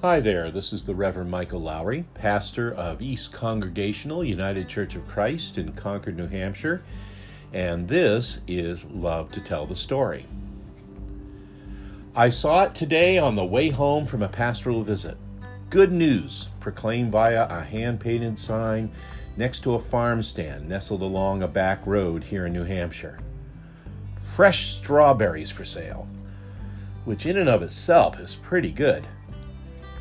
Hi there, this is the Reverend Michael Lowry, pastor of East Congregational United Church of Christ in Concord, New Hampshire, and this is Love to Tell the Story. I saw it today on the way home from a pastoral visit. Good news, proclaimed via a hand painted sign next to a farm stand nestled along a back road here in New Hampshire. Fresh strawberries for sale, which in and of itself is pretty good.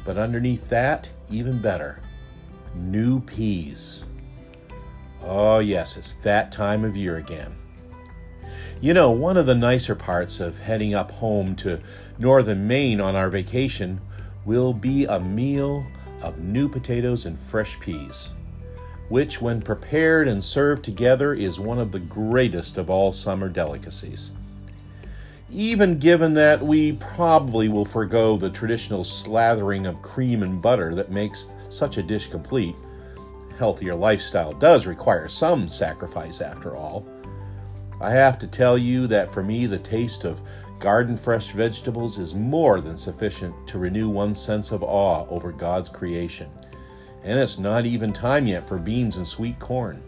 But underneath that, even better, new peas. Oh, yes, it's that time of year again. You know, one of the nicer parts of heading up home to northern Maine on our vacation will be a meal of new potatoes and fresh peas, which, when prepared and served together, is one of the greatest of all summer delicacies even given that we probably will forego the traditional slathering of cream and butter that makes such a dish complete. Healthier lifestyle does require some sacrifice, after all. I have to tell you that for me, the taste of garden fresh vegetables is more than sufficient to renew one's sense of awe over God's creation. And it's not even time yet for beans and sweet corn.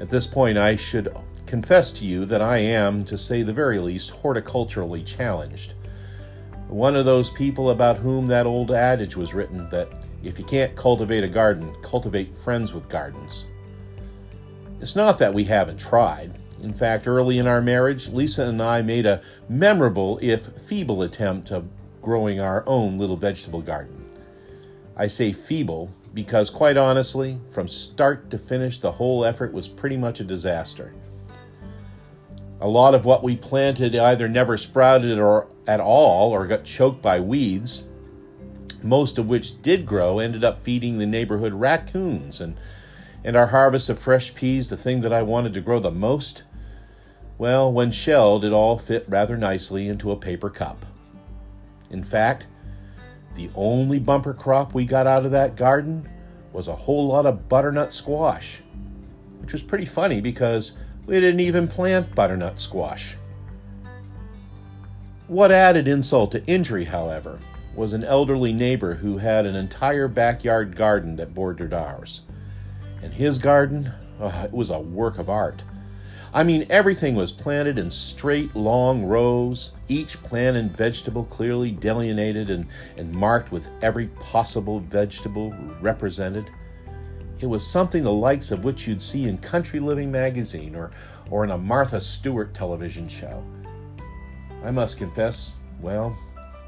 At this point, I should confess to you that I am, to say the very least, horticulturally challenged. One of those people about whom that old adage was written that if you can't cultivate a garden, cultivate friends with gardens. It's not that we haven't tried. In fact, early in our marriage, Lisa and I made a memorable, if feeble, attempt of growing our own little vegetable garden. I say feeble because, quite honestly, from start to finish, the whole effort was pretty much a disaster. A lot of what we planted either never sprouted or at all or got choked by weeds. Most of which did grow ended up feeding the neighborhood raccoons and and our harvest of fresh peas, the thing that I wanted to grow the most, well, when shelled, it all fit rather nicely into a paper cup. In fact, the only bumper crop we got out of that garden was a whole lot of butternut squash, which was pretty funny because we didn't even plant butternut squash. What added insult to injury, however, was an elderly neighbor who had an entire backyard garden that bordered ours. And his garden, oh, it was a work of art. I mean, everything was planted in straight, long rows, each plant and vegetable clearly delineated and, and marked with every possible vegetable represented. It was something the likes of which you'd see in Country Living magazine or, or in a Martha Stewart television show. I must confess, well,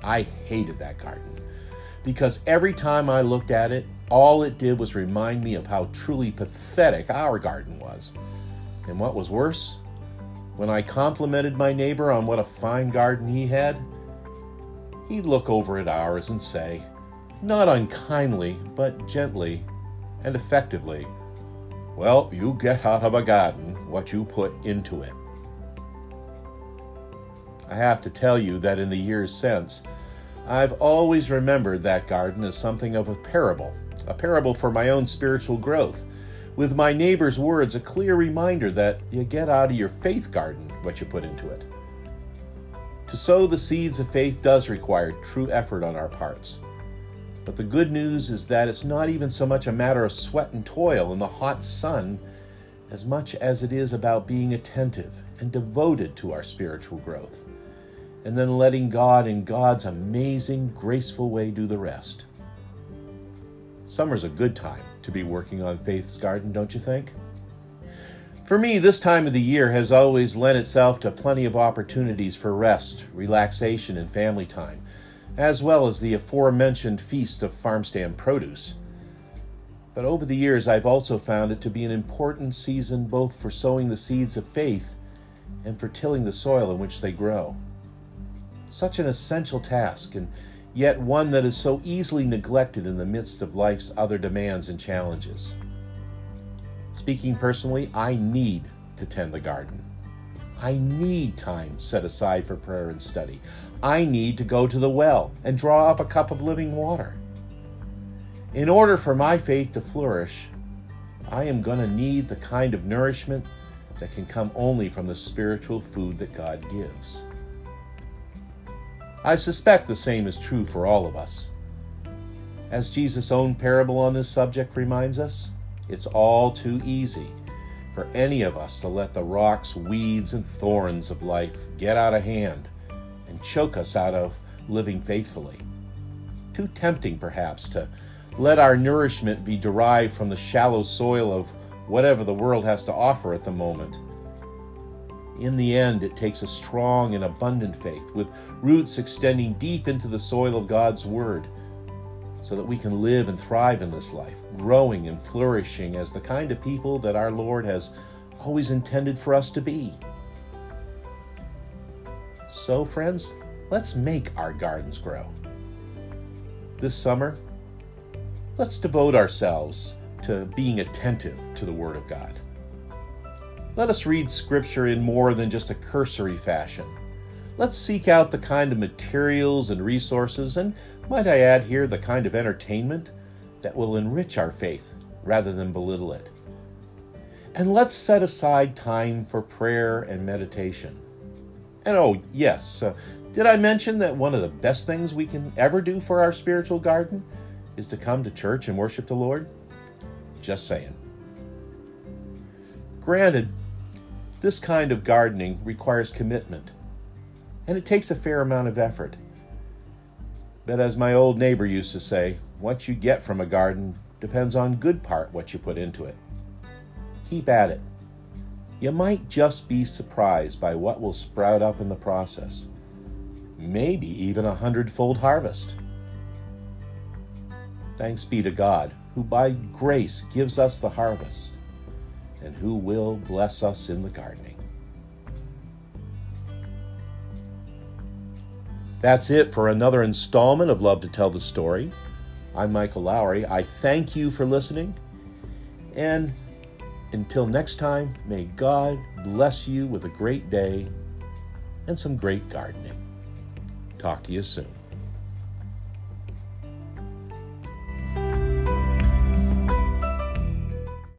I hated that garden. Because every time I looked at it, all it did was remind me of how truly pathetic our garden was. And what was worse, when I complimented my neighbor on what a fine garden he had, he'd look over at ours and say, not unkindly, but gently, and effectively, well, you get out of a garden what you put into it. I have to tell you that in the years since, I've always remembered that garden as something of a parable, a parable for my own spiritual growth, with my neighbor's words a clear reminder that you get out of your faith garden what you put into it. To sow the seeds of faith does require true effort on our parts. But the good news is that it's not even so much a matter of sweat and toil in the hot sun as much as it is about being attentive and devoted to our spiritual growth, and then letting God in God's amazing, graceful way do the rest. Summer's a good time to be working on Faith's Garden, don't you think? For me, this time of the year has always lent itself to plenty of opportunities for rest, relaxation, and family time as well as the aforementioned feast of farmstand produce. But over the years, I've also found it to be an important season both for sowing the seeds of faith and for tilling the soil in which they grow. Such an essential task, and yet one that is so easily neglected in the midst of life's other demands and challenges. Speaking personally, I need to tend the garden. I need time set aside for prayer and study. I need to go to the well and draw up a cup of living water. In order for my faith to flourish, I am going to need the kind of nourishment that can come only from the spiritual food that God gives. I suspect the same is true for all of us. As Jesus' own parable on this subject reminds us, it's all too easy for any of us to let the rocks, weeds, and thorns of life get out of hand and choke us out of living faithfully. Too tempting, perhaps, to let our nourishment be derived from the shallow soil of whatever the world has to offer at the moment. In the end, it takes a strong and abundant faith with roots extending deep into the soil of God's Word so that we can live and thrive in this life, growing and flourishing as the kind of people that our Lord has always intended for us to be. So, friends, let's make our gardens grow. This summer, let's devote ourselves to being attentive to the Word of God. Let us read Scripture in more than just a cursory fashion. Let's seek out the kind of materials and resources, and might I add here, the kind of entertainment that will enrich our faith rather than belittle it. And let's set aside time for prayer and meditation. And oh, yes, uh, did I mention that one of the best things we can ever do for our spiritual garden is to come to church and worship the Lord? Just saying. Granted, this kind of gardening requires commitment, and it takes a fair amount of effort. But as my old neighbor used to say, what you get from a garden depends on good part what you put into it. Keep at it. You might just be surprised by what will sprout up in the process. Maybe even a hundredfold harvest. Thanks be to God, who by grace gives us the harvest, and who will bless us in the gardening. That's it for another installment of Love to Tell the Story. I'm Michael Lowry. I thank you for listening. And until next time, may God bless you with a great day and some great gardening. Talk to you soon.